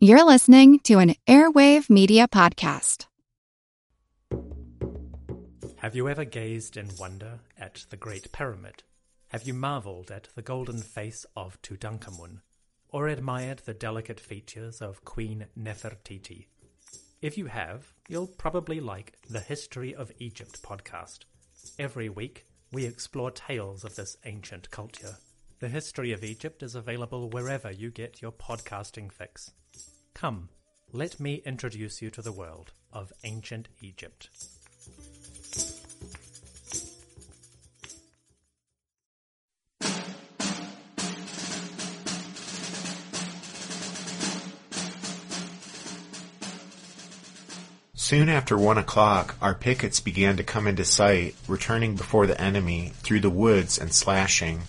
You're listening to an Airwave Media Podcast. Have you ever gazed in wonder at the Great Pyramid? Have you marveled at the golden face of Tutankhamun? Or admired the delicate features of Queen Nefertiti? If you have, you'll probably like the History of Egypt podcast. Every week, we explore tales of this ancient culture. The History of Egypt is available wherever you get your podcasting fix. Come, let me introduce you to the world of ancient Egypt. Soon after one o'clock, our pickets began to come into sight, returning before the enemy through the woods and slashing.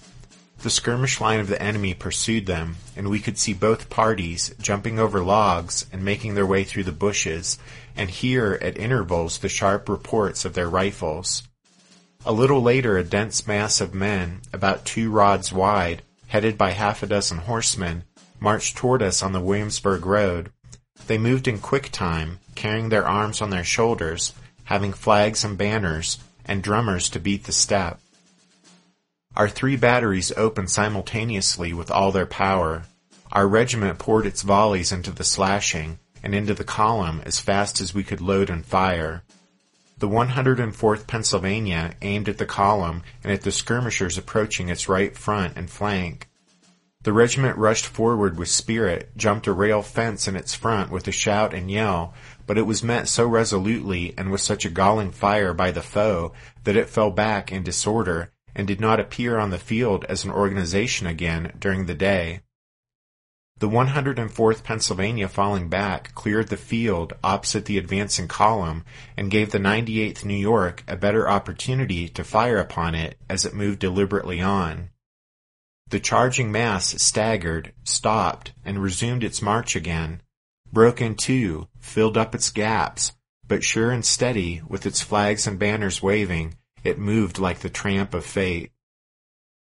The skirmish line of the enemy pursued them, and we could see both parties jumping over logs and making their way through the bushes, and hear at intervals the sharp reports of their rifles. A little later a dense mass of men, about two rods wide, headed by half a dozen horsemen, marched toward us on the Williamsburg road. They moved in quick time, carrying their arms on their shoulders, having flags and banners, and drummers to beat the step. Our three batteries opened simultaneously with all their power. Our regiment poured its volleys into the slashing and into the column as fast as we could load and fire. The 104th Pennsylvania aimed at the column and at the skirmishers approaching its right front and flank. The regiment rushed forward with spirit, jumped a rail fence in its front with a shout and yell, but it was met so resolutely and with such a galling fire by the foe that it fell back in disorder and did not appear on the field as an organization again during the day. The 104th Pennsylvania falling back cleared the field opposite the advancing column and gave the 98th New York a better opportunity to fire upon it as it moved deliberately on. The charging mass staggered, stopped, and resumed its march again, broke in two, filled up its gaps, but sure and steady, with its flags and banners waving, it moved like the tramp of fate.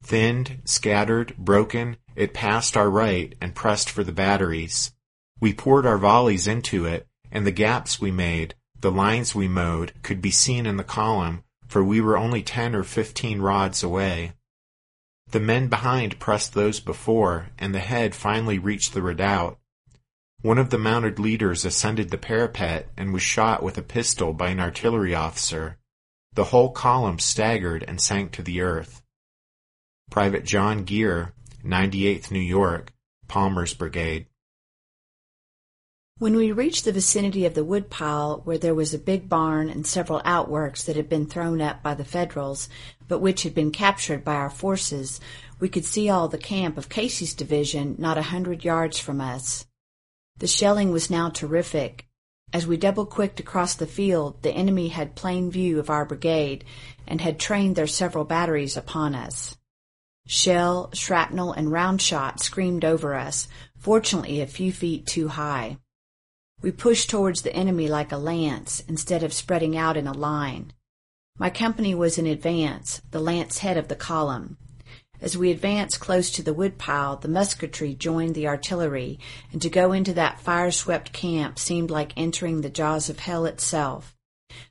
Thinned, scattered, broken, it passed our right and pressed for the batteries. We poured our volleys into it, and the gaps we made, the lines we mowed, could be seen in the column, for we were only ten or fifteen rods away. The men behind pressed those before, and the head finally reached the redoubt. One of the mounted leaders ascended the parapet and was shot with a pistol by an artillery officer. The whole column staggered and sank to the earth. Private John Gear, 98th New York, Palmer's Brigade. When we reached the vicinity of the woodpile, where there was a big barn and several outworks that had been thrown up by the Federals, but which had been captured by our forces, we could see all the camp of Casey's division not a hundred yards from us. The shelling was now terrific, as we double-quicked across the field, the enemy had plain view of our brigade and had trained their several batteries upon us. Shell, shrapnel, and round shot screamed over us, fortunately a few feet too high. We pushed towards the enemy like a lance instead of spreading out in a line. My company was in advance, the lance head of the column. As we advanced close to the woodpile, the musketry joined the artillery, and to go into that fire-swept camp seemed like entering the jaws of hell itself.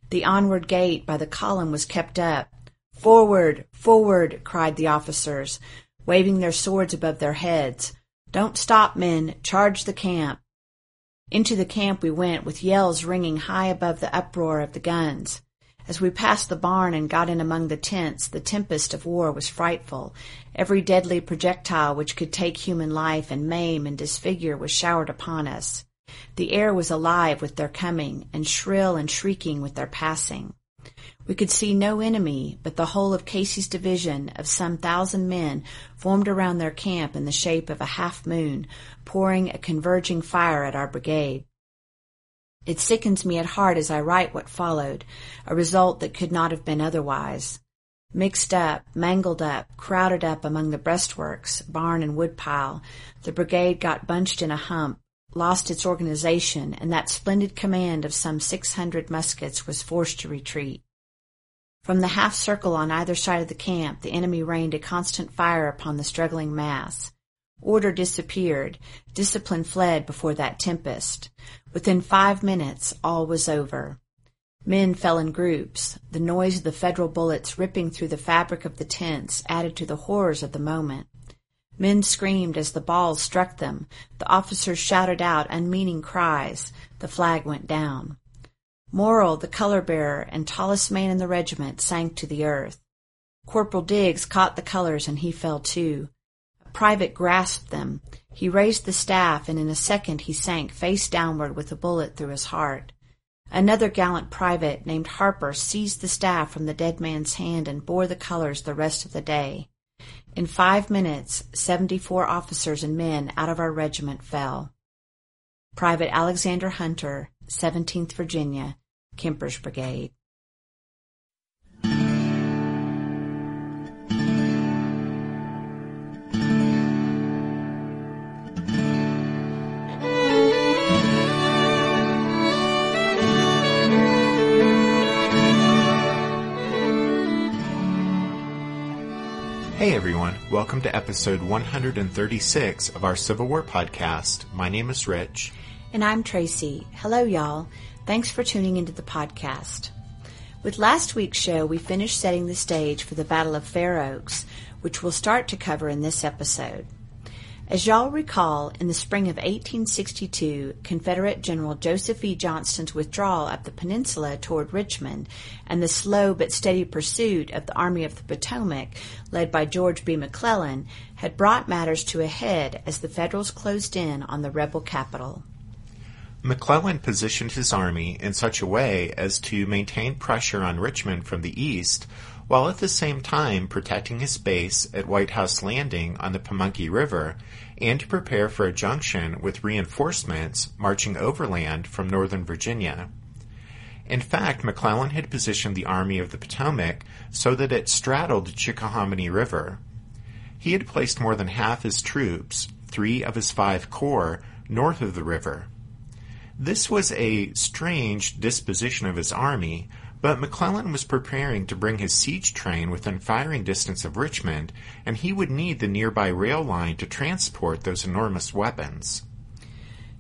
The onward gait by the column was kept up. Forward! Forward! cried the officers, waving their swords above their heads. Don't stop, men! Charge the camp! Into the camp we went, with yells ringing high above the uproar of the guns. As we passed the barn and got in among the tents, the tempest of war was frightful. Every deadly projectile which could take human life and maim and disfigure was showered upon us. The air was alive with their coming, and shrill and shrieking with their passing. We could see no enemy, but the whole of Casey's division of some thousand men formed around their camp in the shape of a half moon, pouring a converging fire at our brigade. It sickens me at heart as I write what followed, a result that could not have been otherwise. Mixed up, mangled up, crowded up among the breastworks, barn and woodpile, the brigade got bunched in a hump, lost its organization, and that splendid command of some six hundred muskets was forced to retreat. From the half circle on either side of the camp, the enemy rained a constant fire upon the struggling mass. Order disappeared. Discipline fled before that tempest. Within five minutes, all was over. Men fell in groups. The noise of the federal bullets ripping through the fabric of the tents added to the horrors of the moment. Men screamed as the balls struck them. The officers shouted out unmeaning cries. The flag went down. Morrill, the color bearer and tallest man in the regiment, sank to the earth. Corporal Diggs caught the colors and he fell too. A private grasped them. He raised the staff and in a second he sank face downward with a bullet through his heart. Another gallant private named Harper seized the staff from the dead man's hand and bore the colors the rest of the day. In five minutes, 74 officers and men out of our regiment fell. Private Alexander Hunter, 17th Virginia, Kemper's Brigade. Hey everyone, welcome to episode 136 of our Civil War podcast. My name is Rich. And I'm Tracy. Hello, y'all. Thanks for tuning into the podcast. With last week's show, we finished setting the stage for the Battle of Fair Oaks, which we'll start to cover in this episode. As y'all recall, in the spring of 1862, Confederate General Joseph E. Johnston's withdrawal up the peninsula toward Richmond and the slow but steady pursuit of the Army of the Potomac, led by George B. McClellan, had brought matters to a head as the Federals closed in on the rebel capital. McClellan positioned his army in such a way as to maintain pressure on Richmond from the east, while at the same time protecting his base at White House Landing on the Pamunkey River, and to prepare for a junction with reinforcements marching overland from northern Virginia. In fact, McClellan had positioned the Army of the Potomac so that it straddled the Chickahominy River. He had placed more than half his troops, three of his five corps, north of the river. This was a strange disposition of his army, but McClellan was preparing to bring his siege train within firing distance of Richmond, and he would need the nearby rail line to transport those enormous weapons.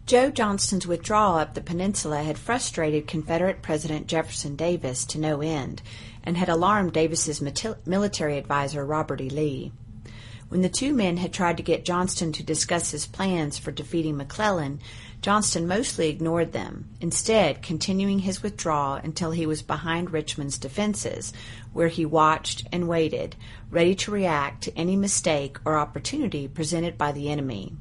Joe Johnston's withdrawal up the peninsula had frustrated Confederate President Jefferson Davis to no end, and had alarmed Davis's military adviser Robert E. Lee. When the two men had tried to get Johnston to discuss his plans for defeating McClellan, Johnston mostly ignored them, instead continuing his withdrawal until he was behind Richmond's defenses, where he watched and waited, ready to react to any mistake or opportunity presented by the enemy.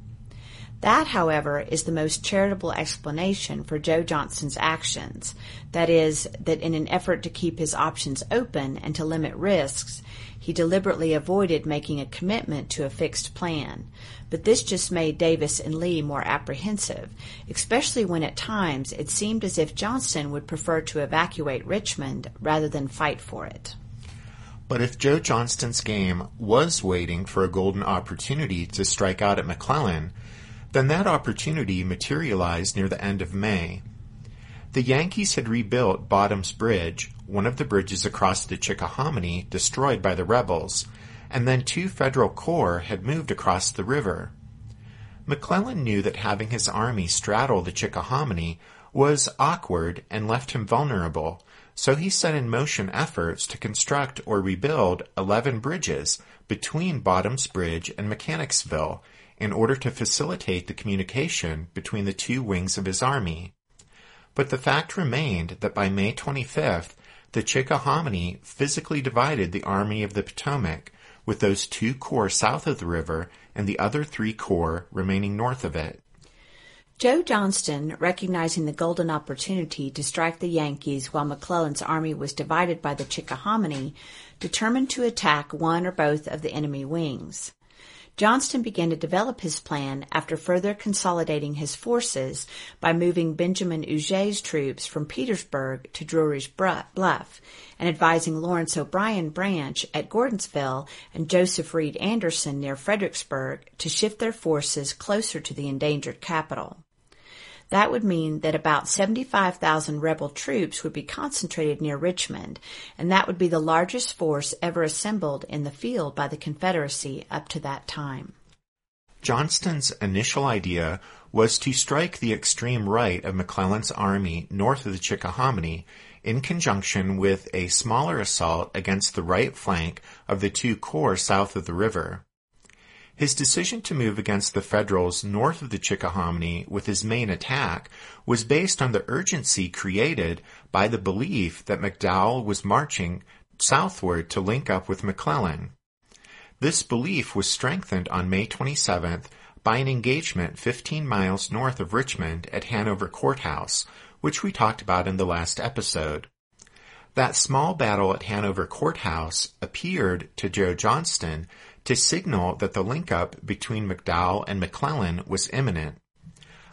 That, however, is the most charitable explanation for Joe Johnston's actions. That is, that in an effort to keep his options open and to limit risks, he deliberately avoided making a commitment to a fixed plan. But this just made Davis and Lee more apprehensive, especially when at times it seemed as if Johnston would prefer to evacuate Richmond rather than fight for it. But if Joe Johnston's game was waiting for a golden opportunity to strike out at McClellan, then that opportunity materialized near the end of May. The Yankees had rebuilt Bottom's Bridge, one of the bridges across the Chickahominy destroyed by the rebels, and then two federal corps had moved across the river. McClellan knew that having his army straddle the Chickahominy was awkward and left him vulnerable, so he set in motion efforts to construct or rebuild 11 bridges between Bottom's Bridge and Mechanicsville in order to facilitate the communication between the two wings of his army. But the fact remained that by May 25th, the Chickahominy physically divided the Army of the Potomac, with those two corps south of the river and the other three corps remaining north of it. Joe Johnston, recognizing the golden opportunity to strike the Yankees while McClellan's army was divided by the Chickahominy, determined to attack one or both of the enemy wings. Johnston began to develop his plan after further consolidating his forces by moving Benjamin Huger's troops from Petersburg to Drewry's Bluff and advising Lawrence O'Brien Branch at Gordonsville and Joseph Reed Anderson near Fredericksburg to shift their forces closer to the endangered capital. That would mean that about 75,000 rebel troops would be concentrated near Richmond, and that would be the largest force ever assembled in the field by the Confederacy up to that time. Johnston's initial idea was to strike the extreme right of McClellan's army north of the Chickahominy in conjunction with a smaller assault against the right flank of the two corps south of the river. His decision to move against the Federals north of the Chickahominy with his main attack was based on the urgency created by the belief that McDowell was marching southward to link up with McClellan. This belief was strengthened on May 27th by an engagement 15 miles north of Richmond at Hanover Courthouse, which we talked about in the last episode. That small battle at Hanover Courthouse appeared to Joe Johnston to signal that the link-up between McDowell and McClellan was imminent.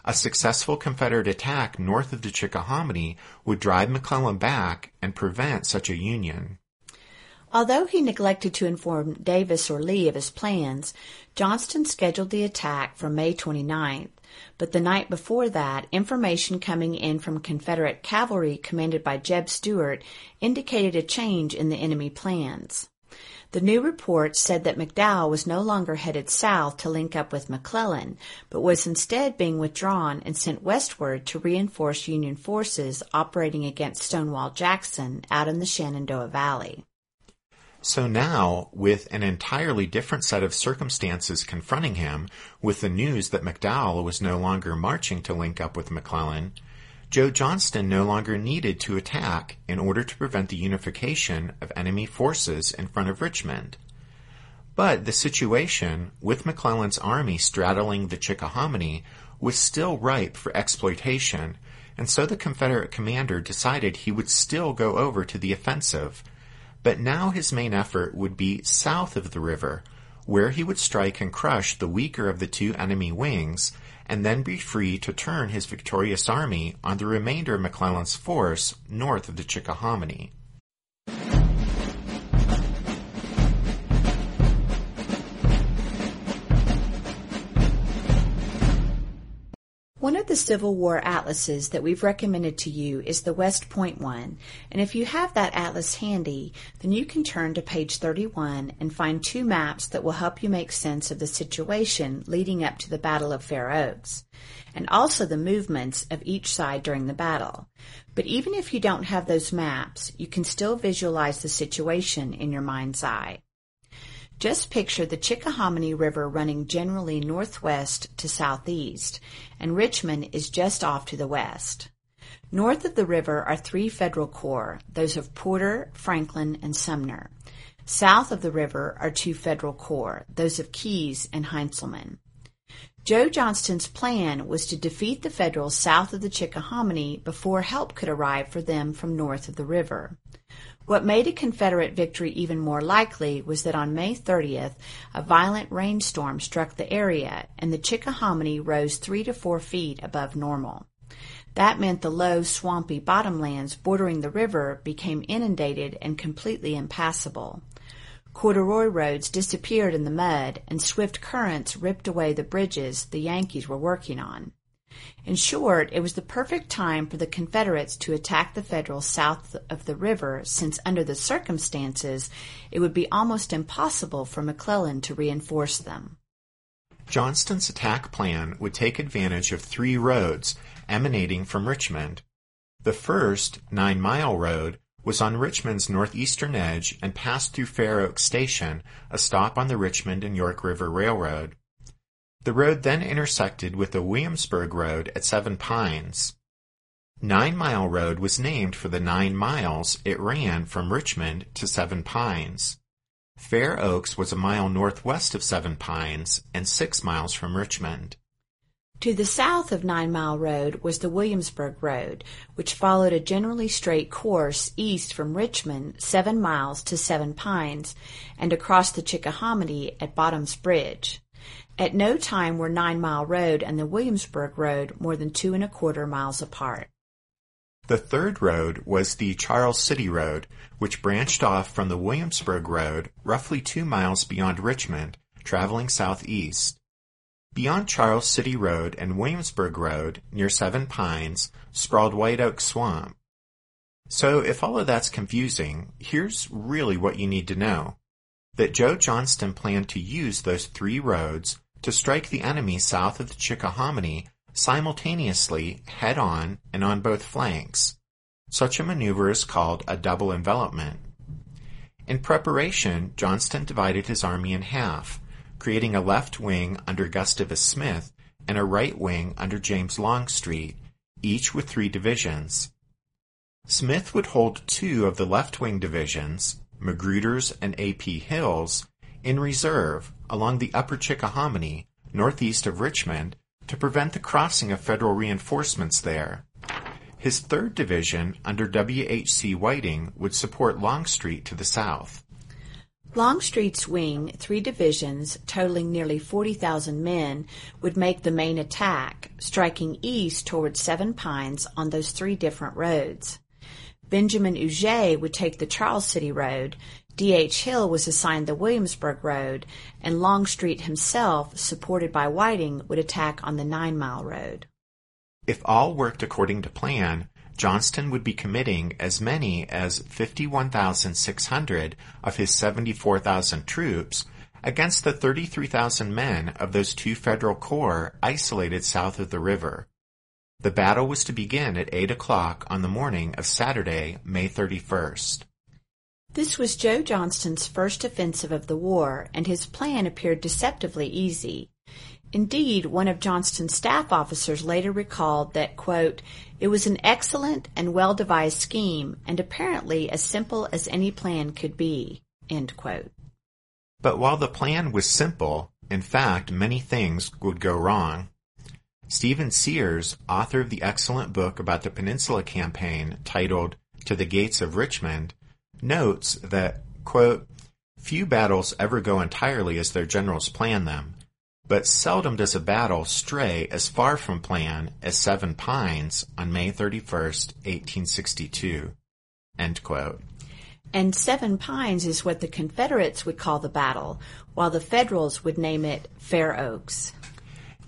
A successful Confederate attack north of the Chickahominy would drive McClellan back and prevent such a union. Although he neglected to inform Davis or Lee of his plans, Johnston scheduled the attack for May 29th, but the night before that, information coming in from Confederate cavalry commanded by Jeb Stuart indicated a change in the enemy plans. The new report said that McDowell was no longer headed south to link up with McClellan, but was instead being withdrawn and sent westward to reinforce Union forces operating against Stonewall Jackson out in the Shenandoah Valley. So now, with an entirely different set of circumstances confronting him, with the news that McDowell was no longer marching to link up with McClellan, Joe Johnston no longer needed to attack in order to prevent the unification of enemy forces in front of Richmond. But the situation, with McClellan's army straddling the Chickahominy, was still ripe for exploitation, and so the Confederate commander decided he would still go over to the offensive. But now his main effort would be south of the river, where he would strike and crush the weaker of the two enemy wings and then be free to turn his victorious army on the remainder of McClellan's force north of the Chickahominy. Civil War atlases that we've recommended to you is the West Point one, and if you have that atlas handy, then you can turn to page 31 and find two maps that will help you make sense of the situation leading up to the Battle of Fair Oaks, and also the movements of each side during the battle. But even if you don't have those maps, you can still visualize the situation in your mind's eye. Just picture the Chickahominy River running generally northwest to southeast, and Richmond is just off to the west. North of the river are three federal corps, those of Porter, Franklin, and Sumner. South of the river are two federal corps, those of Keyes and Heintzelman. Joe Johnston's plan was to defeat the Federals south of the Chickahominy before help could arrive for them from north of the river. What made a Confederate victory even more likely was that on May 30th, a violent rainstorm struck the area and the Chickahominy rose three to four feet above normal. That meant the low, swampy bottomlands bordering the river became inundated and completely impassable. Corduroy roads disappeared in the mud and swift currents ripped away the bridges the Yankees were working on. In short, it was the perfect time for the Confederates to attack the Federals south of the river since under the circumstances it would be almost impossible for McClellan to reinforce them. Johnston's attack plan would take advantage of three roads emanating from Richmond. The first, Nine Mile Road, was on Richmond's northeastern edge and passed through Fair Oak Station, a stop on the Richmond and York River Railroad. The road then intersected with the Williamsburg Road at Seven Pines. Nine Mile Road was named for the nine miles it ran from Richmond to Seven Pines. Fair Oaks was a mile northwest of Seven Pines and six miles from Richmond. To the south of Nine Mile Road was the Williamsburg Road, which followed a generally straight course east from Richmond seven miles to Seven Pines and across the Chickahominy at Bottoms Bridge. At no time were Nine Mile Road and the Williamsburg Road more than two and a quarter miles apart. The third road was the Charles City Road, which branched off from the Williamsburg Road roughly two miles beyond Richmond, traveling southeast. Beyond Charles City Road and Williamsburg Road, near Seven Pines, sprawled White Oak Swamp. So if all of that's confusing, here's really what you need to know. That Joe Johnston planned to use those three roads to strike the enemy south of the Chickahominy simultaneously head on and on both flanks. Such a maneuver is called a double envelopment. In preparation, Johnston divided his army in half, creating a left wing under Gustavus Smith and a right wing under James Longstreet, each with three divisions. Smith would hold two of the left wing divisions, Magruder's and A.P. Hill's, in reserve along the upper Chickahominy, northeast of Richmond, to prevent the crossing of federal reinforcements there. His 3rd Division, under W.H.C. Whiting, would support Longstreet to the south. Longstreet's wing, three divisions, totaling nearly 40,000 men, would make the main attack, striking east toward Seven Pines on those three different roads. Benjamin Huger would take the Charles City Road, D.H. Hill was assigned the Williamsburg Road, and Longstreet himself, supported by Whiting, would attack on the Nine Mile Road. If all worked according to plan, Johnston would be committing as many as 51,600 of his 74,000 troops against the 33,000 men of those two federal corps isolated south of the river. The battle was to begin at 8 o'clock on the morning of Saturday, May 31st. This was Joe Johnston's first offensive of the war, and his plan appeared deceptively easy. Indeed, one of Johnston's staff officers later recalled that, quote, it was an excellent and well devised scheme, and apparently as simple as any plan could be, end quote. But while the plan was simple, in fact, many things would go wrong. Stephen Sears, author of the excellent book about the Peninsula Campaign titled To the Gates of Richmond, notes that, quote, few battles ever go entirely as their generals plan them, but seldom does a battle stray as far from plan as Seven Pines on May 31st, 1862. End quote. And Seven Pines is what the Confederates would call the battle, while the Federals would name it Fair Oaks.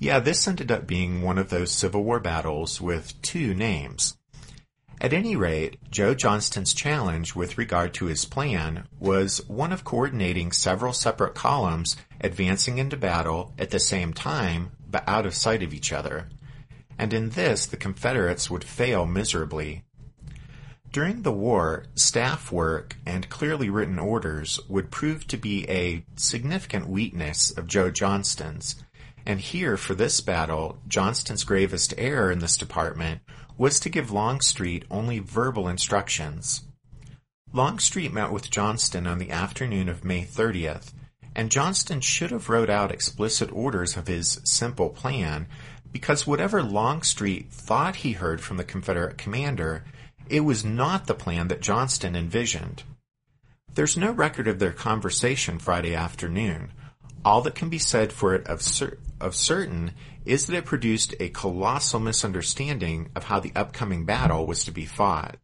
Yeah, this ended up being one of those Civil War battles with two names. At any rate, Joe Johnston's challenge with regard to his plan was one of coordinating several separate columns advancing into battle at the same time but out of sight of each other. And in this, the Confederates would fail miserably. During the war, staff work and clearly written orders would prove to be a significant weakness of Joe Johnston's. And here, for this battle, Johnston's gravest error in this department was to give Longstreet only verbal instructions. Longstreet met with Johnston on the afternoon of May 30th, and Johnston should have wrote out explicit orders of his simple plan because whatever Longstreet thought he heard from the Confederate commander, it was not the plan that Johnston envisioned. There's no record of their conversation Friday afternoon. All that can be said for it of, cer- of certain is that it produced a colossal misunderstanding of how the upcoming battle was to be fought.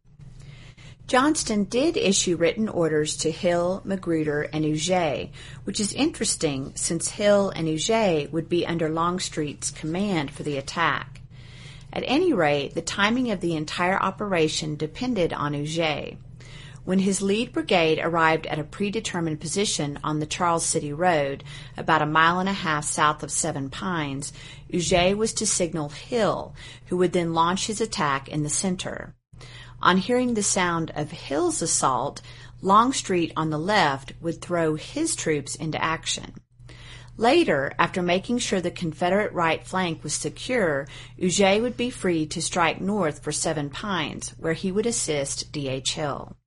Johnston did issue written orders to Hill, Magruder, and Huger, which is interesting since Hill and Huger would be under Longstreet's command for the attack. At any rate, the timing of the entire operation depended on Huger. When his lead brigade arrived at a predetermined position on the Charles City Road, about a mile and a half south of Seven Pines, Huger was to signal Hill, who would then launch his attack in the center. On hearing the sound of Hill's assault, Longstreet on the left would throw his troops into action. Later, after making sure the Confederate right flank was secure, Huger would be free to strike north for Seven Pines, where he would assist D.H. Hill.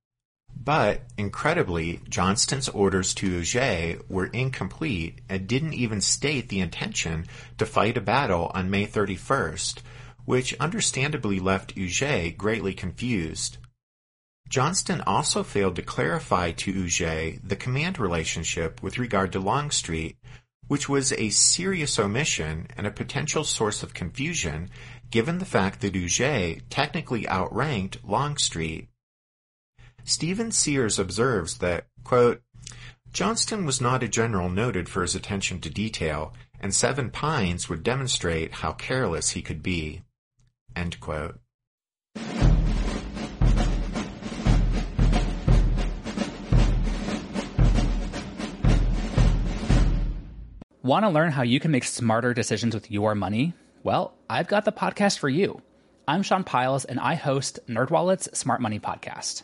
But, incredibly, Johnston's orders to Huger were incomplete and didn't even state the intention to fight a battle on May 31st, which understandably left Huger greatly confused. Johnston also failed to clarify to Huger the command relationship with regard to Longstreet, which was a serious omission and a potential source of confusion given the fact that Huger technically outranked Longstreet. Stephen Sears observes that, quote, Johnston was not a general noted for his attention to detail, and Seven Pines would demonstrate how careless he could be. Want to learn how you can make smarter decisions with your money? Well, I've got the podcast for you. I'm Sean Pyles, and I host NerdWallet's Smart Money Podcast.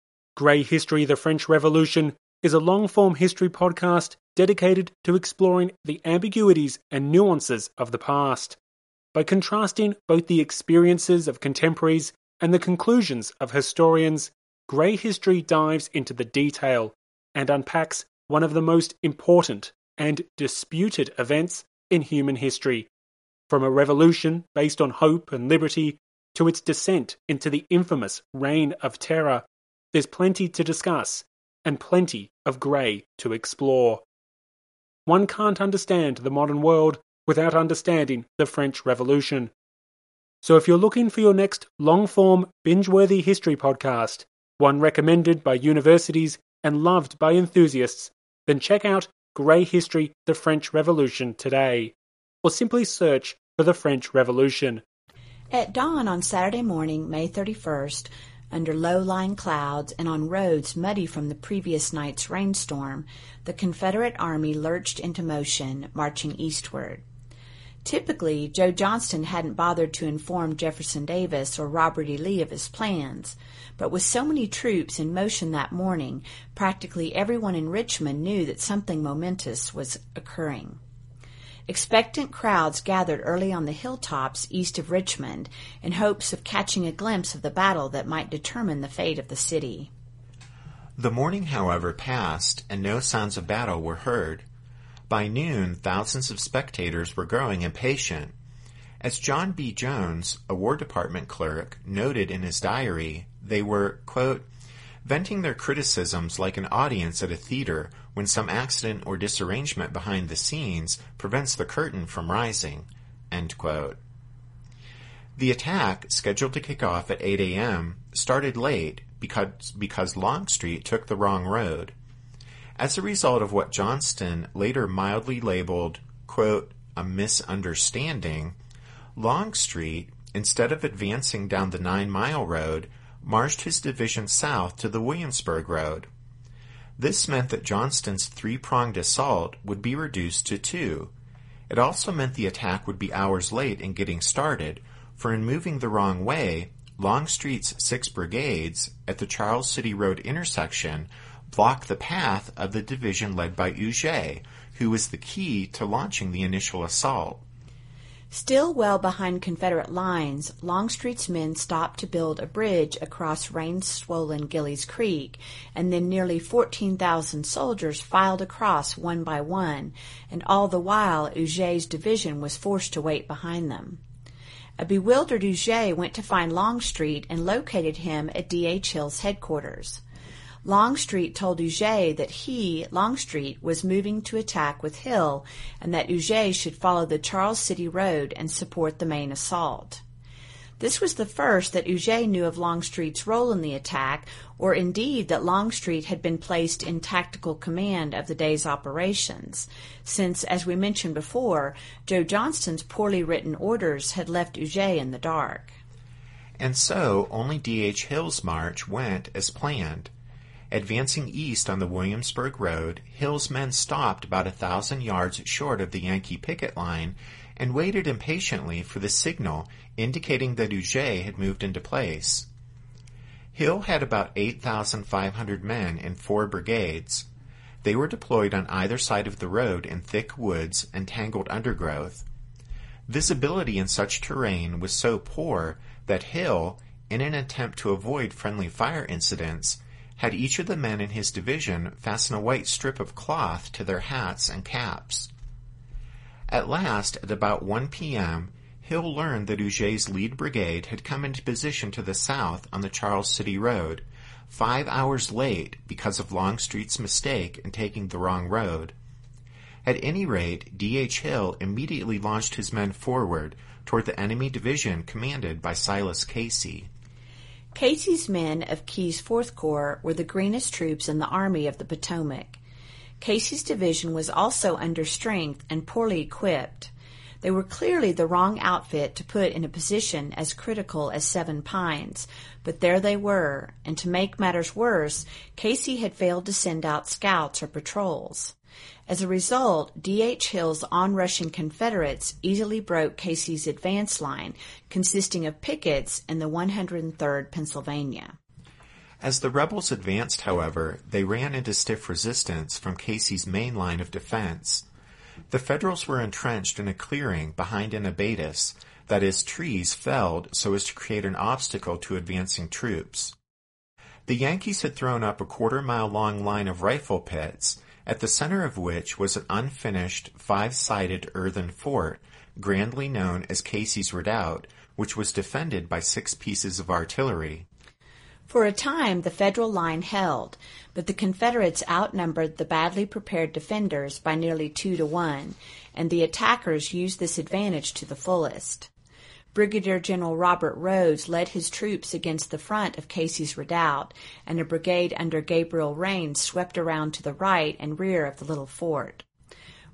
Grey History The French Revolution is a long form history podcast dedicated to exploring the ambiguities and nuances of the past. By contrasting both the experiences of contemporaries and the conclusions of historians, Grey History dives into the detail and unpacks one of the most important and disputed events in human history. From a revolution based on hope and liberty to its descent into the infamous Reign of Terror, there's plenty to discuss and plenty of grey to explore. One can't understand the modern world without understanding the French Revolution. So if you're looking for your next long form, binge worthy history podcast, one recommended by universities and loved by enthusiasts, then check out Grey History The French Revolution today, or simply search for the French Revolution. At dawn on Saturday morning, May 31st, under low-lying clouds and on roads muddy from the previous night's rainstorm, the Confederate Army lurched into motion, marching eastward. Typically, Joe Johnston hadn't bothered to inform Jefferson Davis or Robert E. Lee of his plans, but with so many troops in motion that morning, practically everyone in Richmond knew that something momentous was occurring. Expectant crowds gathered early on the hilltops east of Richmond in hopes of catching a glimpse of the battle that might determine the fate of the city. The morning, however, passed, and no sounds of battle were heard. By noon, thousands of spectators were growing impatient. As John B. Jones, a War Department clerk, noted in his diary, they were, quote, venting their criticisms like an audience at a theater when some accident or disarrangement behind the scenes prevents the curtain from rising. The attack, scheduled to kick off at 8 a.m., started late because, because Longstreet took the wrong road. As a result of what Johnston later mildly labeled, quote, a misunderstanding, Longstreet, instead of advancing down the Nine Mile Road, marched his division south to the Williamsburg Road. This meant that Johnston's three pronged assault would be reduced to two. It also meant the attack would be hours late in getting started, for in moving the wrong way, Longstreet's six brigades at the Charles City Road intersection blocked the path of the division led by Huger, who was the key to launching the initial assault. Still well behind Confederate lines, Longstreet's men stopped to build a bridge across rain-swollen Gillies Creek, and then nearly 14,000 soldiers filed across one by one, and all the while Huger's division was forced to wait behind them. A bewildered Huger went to find Longstreet and located him at D.H. Hill's headquarters. Longstreet told Huger that he, Longstreet, was moving to attack with Hill and that Huger should follow the Charles City Road and support the main assault. This was the first that Huger knew of Longstreet's role in the attack, or indeed that Longstreet had been placed in tactical command of the day's operations, since, as we mentioned before, Joe Johnston's poorly written orders had left Huger in the dark. And so only D.H. Hill's march went as planned. Advancing east on the Williamsburg Road, Hill's men stopped about a thousand yards short of the Yankee picket line and waited impatiently for the signal indicating that Huger had moved into place. Hill had about 8,500 men in four brigades. They were deployed on either side of the road in thick woods and tangled undergrowth. Visibility in such terrain was so poor that Hill, in an attempt to avoid friendly fire incidents, had each of the men in his division fasten a white strip of cloth to their hats and caps. At last, at about 1 p.m., Hill learned that Huger's lead brigade had come into position to the south on the Charles City Road, five hours late because of Longstreet's mistake in taking the wrong road. At any rate, D.H. Hill immediately launched his men forward toward the enemy division commanded by Silas Casey. Casey's men of Keyes' Fourth Corps were the greenest troops in the Army of the Potomac. Casey's division was also under strength and poorly equipped. They were clearly the wrong outfit to put in a position as critical as Seven Pines, but there they were, and to make matters worse, Casey had failed to send out scouts or patrols. As a result, D.H. Hill's onrushing Confederates easily broke Casey's advance line, consisting of pickets in the 103rd Pennsylvania. As the rebels advanced, however, they ran into stiff resistance from Casey's main line of defense. The Federals were entrenched in a clearing behind an abatis, that is, trees felled so as to create an obstacle to advancing troops. The Yankees had thrown up a quarter mile long line of rifle pits at the center of which was an unfinished five-sided earthen fort, grandly known as Casey's Redoubt, which was defended by six pieces of artillery. For a time, the Federal line held, but the Confederates outnumbered the badly prepared defenders by nearly two to one, and the attackers used this advantage to the fullest. Brigadier General Robert Rodes led his troops against the front of Casey's redoubt, and a brigade under Gabriel Rains swept around to the right and rear of the little fort.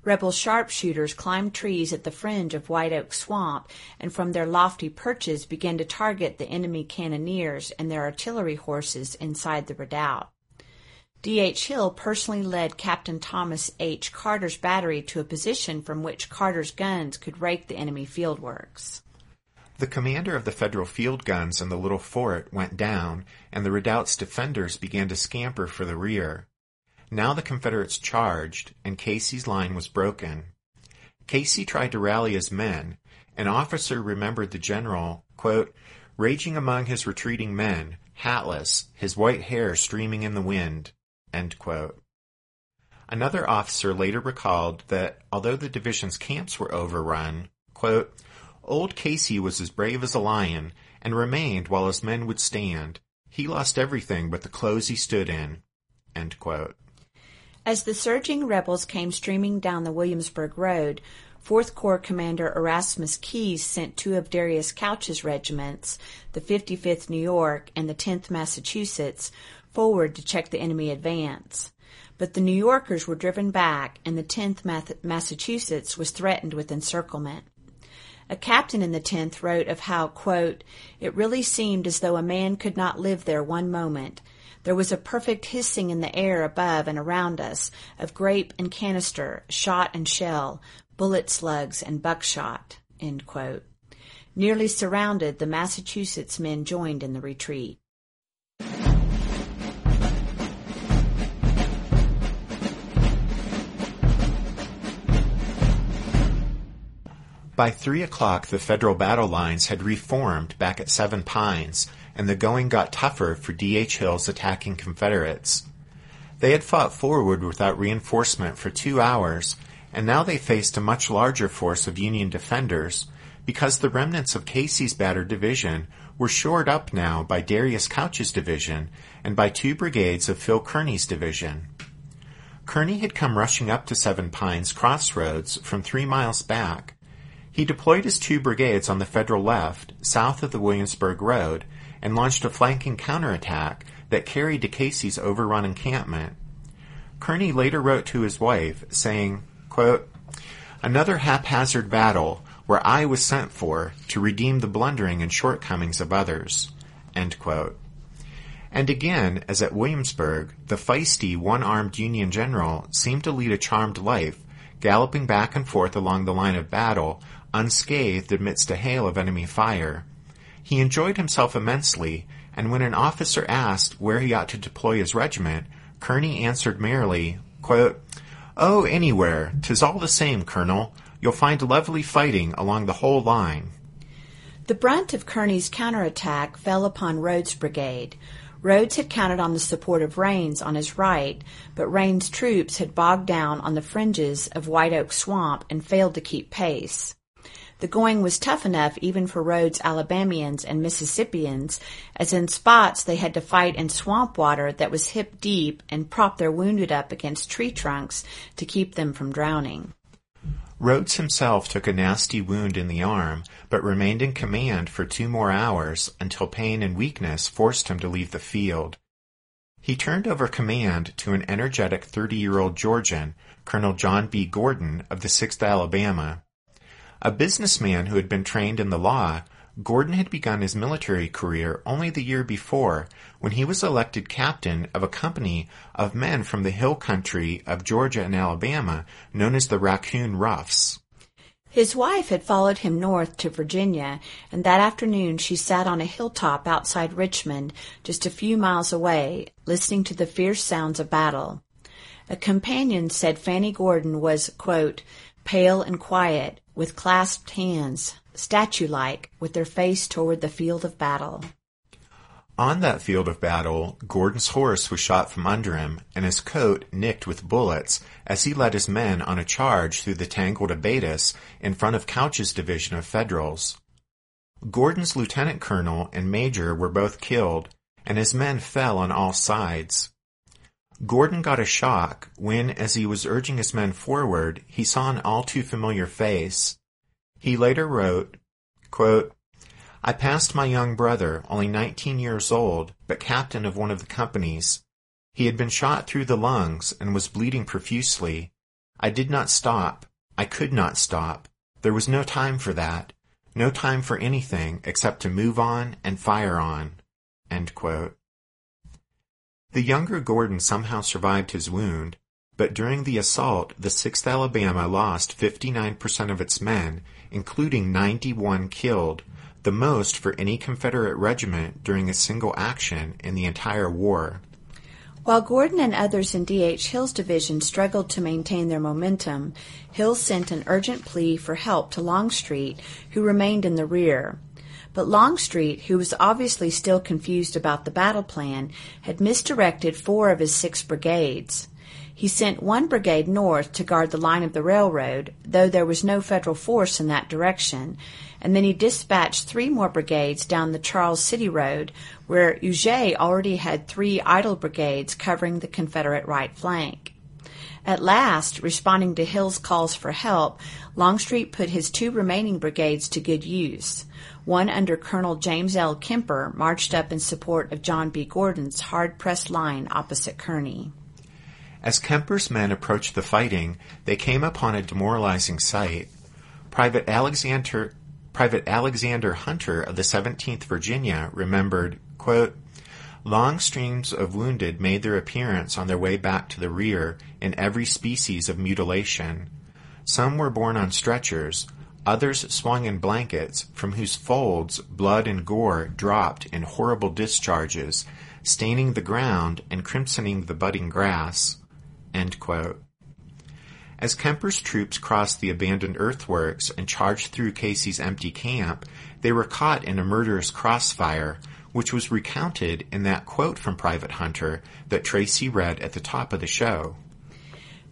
Rebel sharpshooters climbed trees at the fringe of White Oak Swamp and from their lofty perches began to target the enemy cannoneers and their artillery horses inside the redoubt. D. H. Hill personally led Captain Thomas H. Carter's battery to a position from which Carter's guns could rake the enemy fieldworks. The commander of the Federal field guns in the little fort went down, and the redoubt's defenders began to scamper for the rear. Now the Confederates charged, and Casey's line was broken. Casey tried to rally his men. An officer remembered the general, quote, raging among his retreating men, hatless, his white hair streaming in the wind. Another officer later recalled that although the division's camps were overrun, quote, Old Casey was as brave as a lion, and remained while his men would stand. He lost everything but the clothes he stood in. As the surging rebels came streaming down the Williamsburg Road, Fourth Corps Commander Erasmus Keyes sent two of Darius Couch's regiments, the 55th New York and the 10th Massachusetts, forward to check the enemy advance. But the New Yorkers were driven back, and the 10th Massachusetts was threatened with encirclement. A captain in the 10th wrote of how, quote, it really seemed as though a man could not live there one moment. There was a perfect hissing in the air above and around us of grape and canister, shot and shell, bullet slugs and buckshot. Nearly surrounded, the Massachusetts men joined in the retreat. By three o'clock, the Federal battle lines had reformed back at Seven Pines, and the going got tougher for D.H. Hill's attacking Confederates. They had fought forward without reinforcement for two hours, and now they faced a much larger force of Union defenders because the remnants of Casey's battered division were shored up now by Darius Couch's division and by two brigades of Phil Kearny's division. Kearny had come rushing up to Seven Pines Crossroads from three miles back, he deployed his two brigades on the Federal left, south of the Williamsburg Road, and launched a flanking counterattack that carried to Casey's overrun encampment. Kearny later wrote to his wife, saying, quote, Another haphazard battle where I was sent for to redeem the blundering and shortcomings of others. And again, as at Williamsburg, the feisty, one-armed Union general seemed to lead a charmed life, galloping back and forth along the line of battle unscathed amidst a hail of enemy fire. He enjoyed himself immensely, and when an officer asked where he ought to deploy his regiment, Kearny answered merrily, quote, Oh, anywhere. Tis all the same, Colonel. You'll find lovely fighting along the whole line. The brunt of Kearny's counterattack fell upon Rodes' brigade. Rodes had counted on the support of Rains on his right, but Rains' troops had bogged down on the fringes of White Oak Swamp and failed to keep pace. The going was tough enough even for Rodes Alabamians and Mississippians, as in spots they had to fight in swamp water that was hip deep and prop their wounded up against tree trunks to keep them from drowning. Rodes himself took a nasty wound in the arm, but remained in command for two more hours until pain and weakness forced him to leave the field. He turned over command to an energetic 30-year-old Georgian, Colonel John B. Gordon of the 6th Alabama. A businessman who had been trained in the law, Gordon had begun his military career only the year before when he was elected captain of a company of men from the hill country of Georgia and Alabama known as the Raccoon Roughs. His wife had followed him north to Virginia, and that afternoon she sat on a hilltop outside Richmond, just a few miles away, listening to the fierce sounds of battle. A companion said Fanny Gordon was, quote, pale and quiet, with clasped hands, statue-like, with their face toward the field of battle. On that field of battle, Gordon's horse was shot from under him, and his coat nicked with bullets as he led his men on a charge through the tangled abatis in front of Couch's division of Federals. Gordon's lieutenant colonel and major were both killed, and his men fell on all sides. Gordon got a shock when, as he was urging his men forward, he saw an all too familiar face. He later wrote, quote, I passed my young brother, only 19 years old, but captain of one of the companies. He had been shot through the lungs and was bleeding profusely. I did not stop. I could not stop. There was no time for that. No time for anything except to move on and fire on. The younger Gordon somehow survived his wound, but during the assault, the 6th Alabama lost 59% of its men, including 91 killed, the most for any Confederate regiment during a single action in the entire war. While Gordon and others in D.H. Hill's division struggled to maintain their momentum, Hill sent an urgent plea for help to Longstreet, who remained in the rear. But Longstreet, who was obviously still confused about the battle plan, had misdirected four of his six brigades. He sent one brigade north to guard the line of the railroad, though there was no federal force in that direction, and then he dispatched three more brigades down the Charles City Road, where Huger already had three idle brigades covering the Confederate right flank. At last, responding to Hill's calls for help, Longstreet put his two remaining brigades to good use. One under Colonel James L. Kemper marched up in support of John B. Gordon's hard-pressed line opposite Kearny. As Kemper's men approached the fighting, they came upon a demoralizing sight. Private Alexander, Private Alexander Hunter of the 17th Virginia remembered, quote, Long streams of wounded made their appearance on their way back to the rear in every species of mutilation. Some were borne on stretchers, others swung in blankets from whose folds blood and gore dropped in horrible discharges, staining the ground and crimsoning the budding grass. As Kemper's troops crossed the abandoned earthworks and charged through Casey's empty camp, they were caught in a murderous crossfire, which was recounted in that quote from Private Hunter that Tracy read at the top of the show.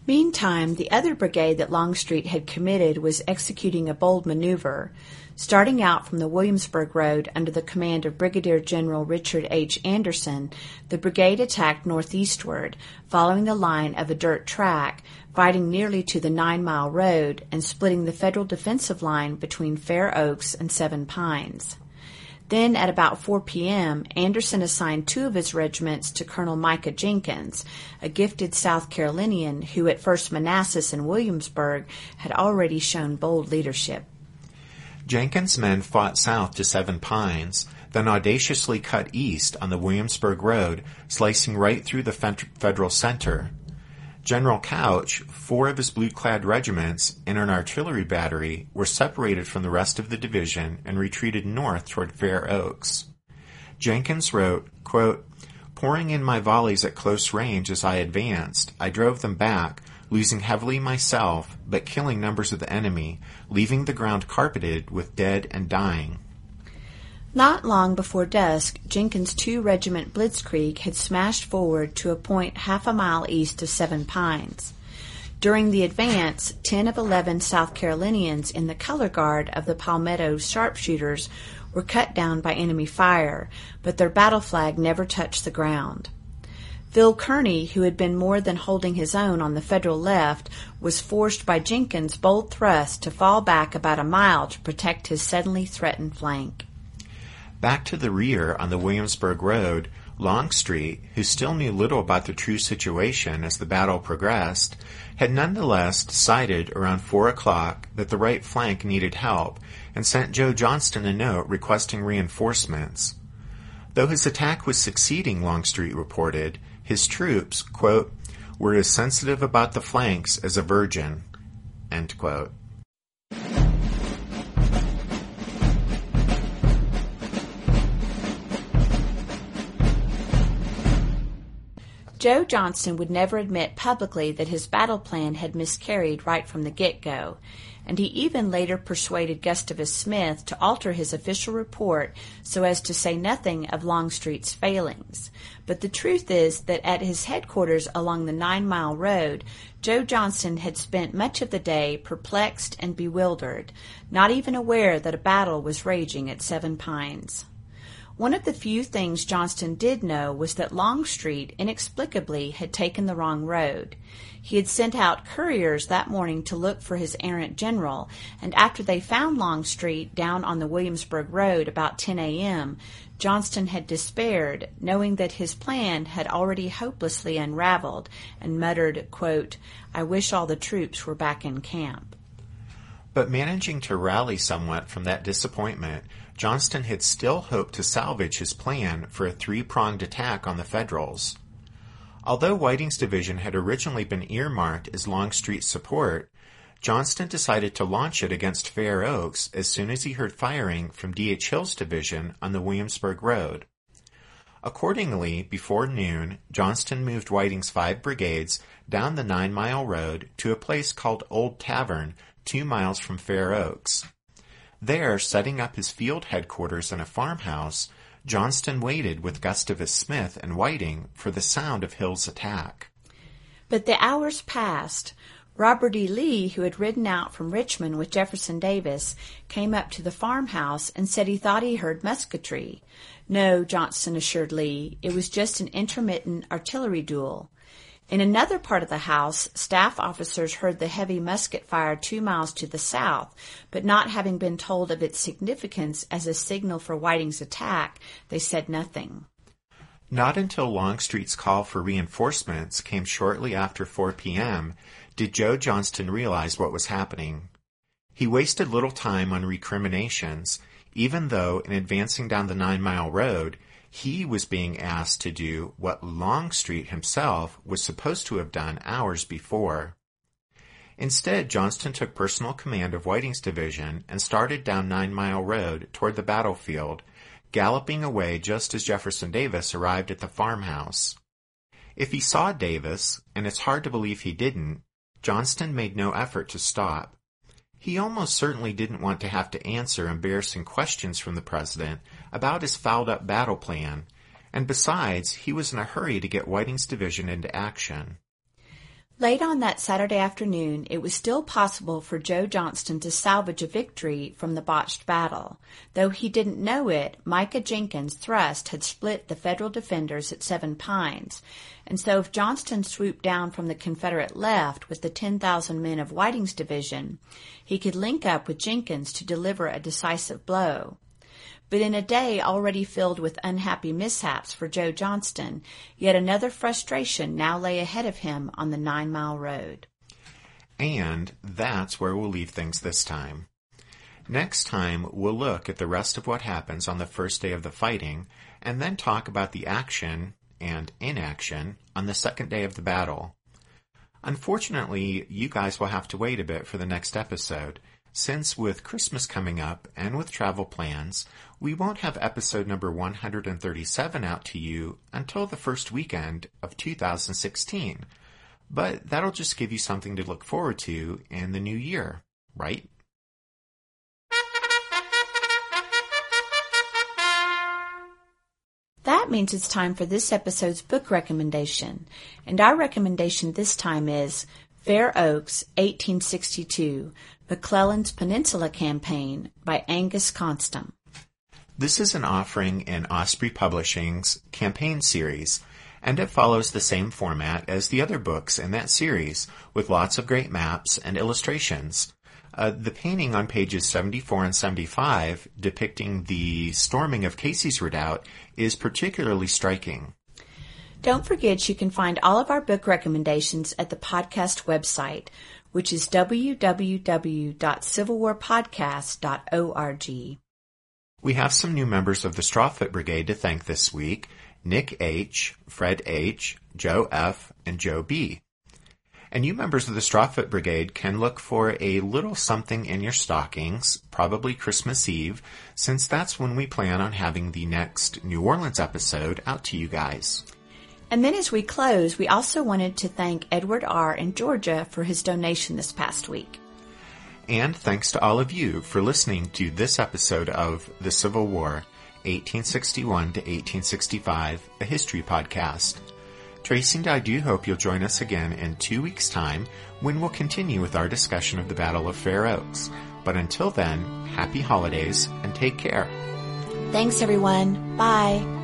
Meantime, the other brigade that Longstreet had committed was executing a bold maneuver. Starting out from the Williamsburg Road under the command of Brigadier General Richard H. Anderson, the brigade attacked northeastward, following the line of a dirt track, fighting nearly to the Nine Mile Road and splitting the Federal defensive line between Fair Oaks and Seven Pines. Then at about 4 p.m., Anderson assigned two of his regiments to Colonel Micah Jenkins, a gifted South Carolinian who at First Manassas and Williamsburg had already shown bold leadership. Jenkins' men fought south to Seven Pines, then audaciously cut east on the Williamsburg Road, slicing right through the federal center. General Couch, four of his blue-clad regiments, and an artillery battery were separated from the rest of the division and retreated north toward Fair Oaks. Jenkins wrote, quote, Pouring in my volleys at close range as I advanced, I drove them back, losing heavily myself, but killing numbers of the enemy, leaving the ground carpeted with dead and dying. Not long before dusk, Jenkins' 2 Regiment Blitzkrieg had smashed forward to a point half a mile east of Seven Pines. During the advance, 10 of 11 South Carolinians in the color guard of the Palmetto sharpshooters were cut down by enemy fire, but their battle flag never touched the ground. Phil Kearny, who had been more than holding his own on the Federal left, was forced by Jenkins' bold thrust to fall back about a mile to protect his suddenly threatened flank. Back to the rear on the Williamsburg Road, Longstreet, who still knew little about the true situation as the battle progressed, had nonetheless decided around four o'clock that the right flank needed help and sent Joe Johnston a note requesting reinforcements. Though his attack was succeeding, Longstreet reported, his troops, quote, were as sensitive about the flanks as a virgin, end quote. Joe Johnston would never admit publicly that his battle plan had miscarried right from the get-go, and he even later persuaded Gustavus Smith to alter his official report so as to say nothing of Longstreet's failings. But the truth is that at his headquarters along the Nine Mile Road, Joe Johnston had spent much of the day perplexed and bewildered, not even aware that a battle was raging at Seven Pines. One of the few things Johnston did know was that Longstreet inexplicably had taken the wrong road. He had sent out couriers that morning to look for his errant general, and after they found Longstreet down on the Williamsburg Road about 10 a.m., Johnston had despaired, knowing that his plan had already hopelessly unraveled, and muttered, quote, I wish all the troops were back in camp. But managing to rally somewhat from that disappointment, Johnston had still hoped to salvage his plan for a three-pronged attack on the Federals. Although Whiting's division had originally been earmarked as Longstreet's support, Johnston decided to launch it against Fair Oaks as soon as he heard firing from D.H. Hill's division on the Williamsburg Road. Accordingly, before noon, Johnston moved Whiting's five brigades down the Nine Mile Road to a place called Old Tavern, two miles from Fair Oaks. There, setting up his field headquarters in a farmhouse, Johnston waited with Gustavus Smith and Whiting for the sound of Hill's attack. But the hours passed. Robert E. Lee, who had ridden out from Richmond with Jefferson Davis, came up to the farmhouse and said he thought he heard musketry. No, Johnston assured Lee, it was just an intermittent artillery duel. In another part of the house, staff officers heard the heavy musket fire two miles to the south, but not having been told of its significance as a signal for Whiting's attack, they said nothing. Not until Longstreet's call for reinforcements came shortly after 4 p.m. did Joe Johnston realize what was happening. He wasted little time on recriminations, even though in advancing down the Nine Mile Road, he was being asked to do what Longstreet himself was supposed to have done hours before. Instead, Johnston took personal command of Whiting's division and started down Nine Mile Road toward the battlefield, galloping away just as Jefferson Davis arrived at the farmhouse. If he saw Davis, and it's hard to believe he didn't, Johnston made no effort to stop. He almost certainly didn't want to have to answer embarrassing questions from the president about his fouled up battle plan, and besides, he was in a hurry to get Whiting's division into action. Late on that Saturday afternoon, it was still possible for Joe Johnston to salvage a victory from the botched battle. Though he didn't know it, Micah Jenkins' thrust had split the Federal defenders at Seven Pines, and so if Johnston swooped down from the Confederate left with the 10,000 men of Whiting's division, he could link up with Jenkins to deliver a decisive blow. But in a day already filled with unhappy mishaps for Joe Johnston, yet another frustration now lay ahead of him on the Nine Mile Road. And that's where we'll leave things this time. Next time, we'll look at the rest of what happens on the first day of the fighting, and then talk about the action and inaction on the second day of the battle. Unfortunately, you guys will have to wait a bit for the next episode, since with Christmas coming up and with travel plans, we won't have episode number 137 out to you until the first weekend of 2016. But that'll just give you something to look forward to in the new year, right? That means it's time for this episode's book recommendation. And our recommendation this time is Fair Oaks, 1862, McClellan's Peninsula Campaign by Angus Konstam. This is an offering in Osprey Publishing's campaign series, and it follows the same format as the other books in that series, with lots of great maps and illustrations. Uh, the painting on pages 74 and 75 depicting the storming of Casey's Redoubt is particularly striking. Don't forget you can find all of our book recommendations at the podcast website, which is www.civilwarpodcast.org. We have some new members of the Strawfoot Brigade to thank this week Nick H., Fred H., Joe F., and Joe B. And you members of the Strawfoot Brigade can look for a little something in your stockings, probably Christmas Eve, since that's when we plan on having the next New Orleans episode out to you guys. And then as we close, we also wanted to thank Edward R. in Georgia for his donation this past week. And thanks to all of you for listening to this episode of The Civil War, 1861 to 1865, a history podcast. Tracy and I do hope you'll join us again in two weeks' time when we'll continue with our discussion of the Battle of Fair Oaks. But until then, happy holidays and take care. Thanks everyone. Bye.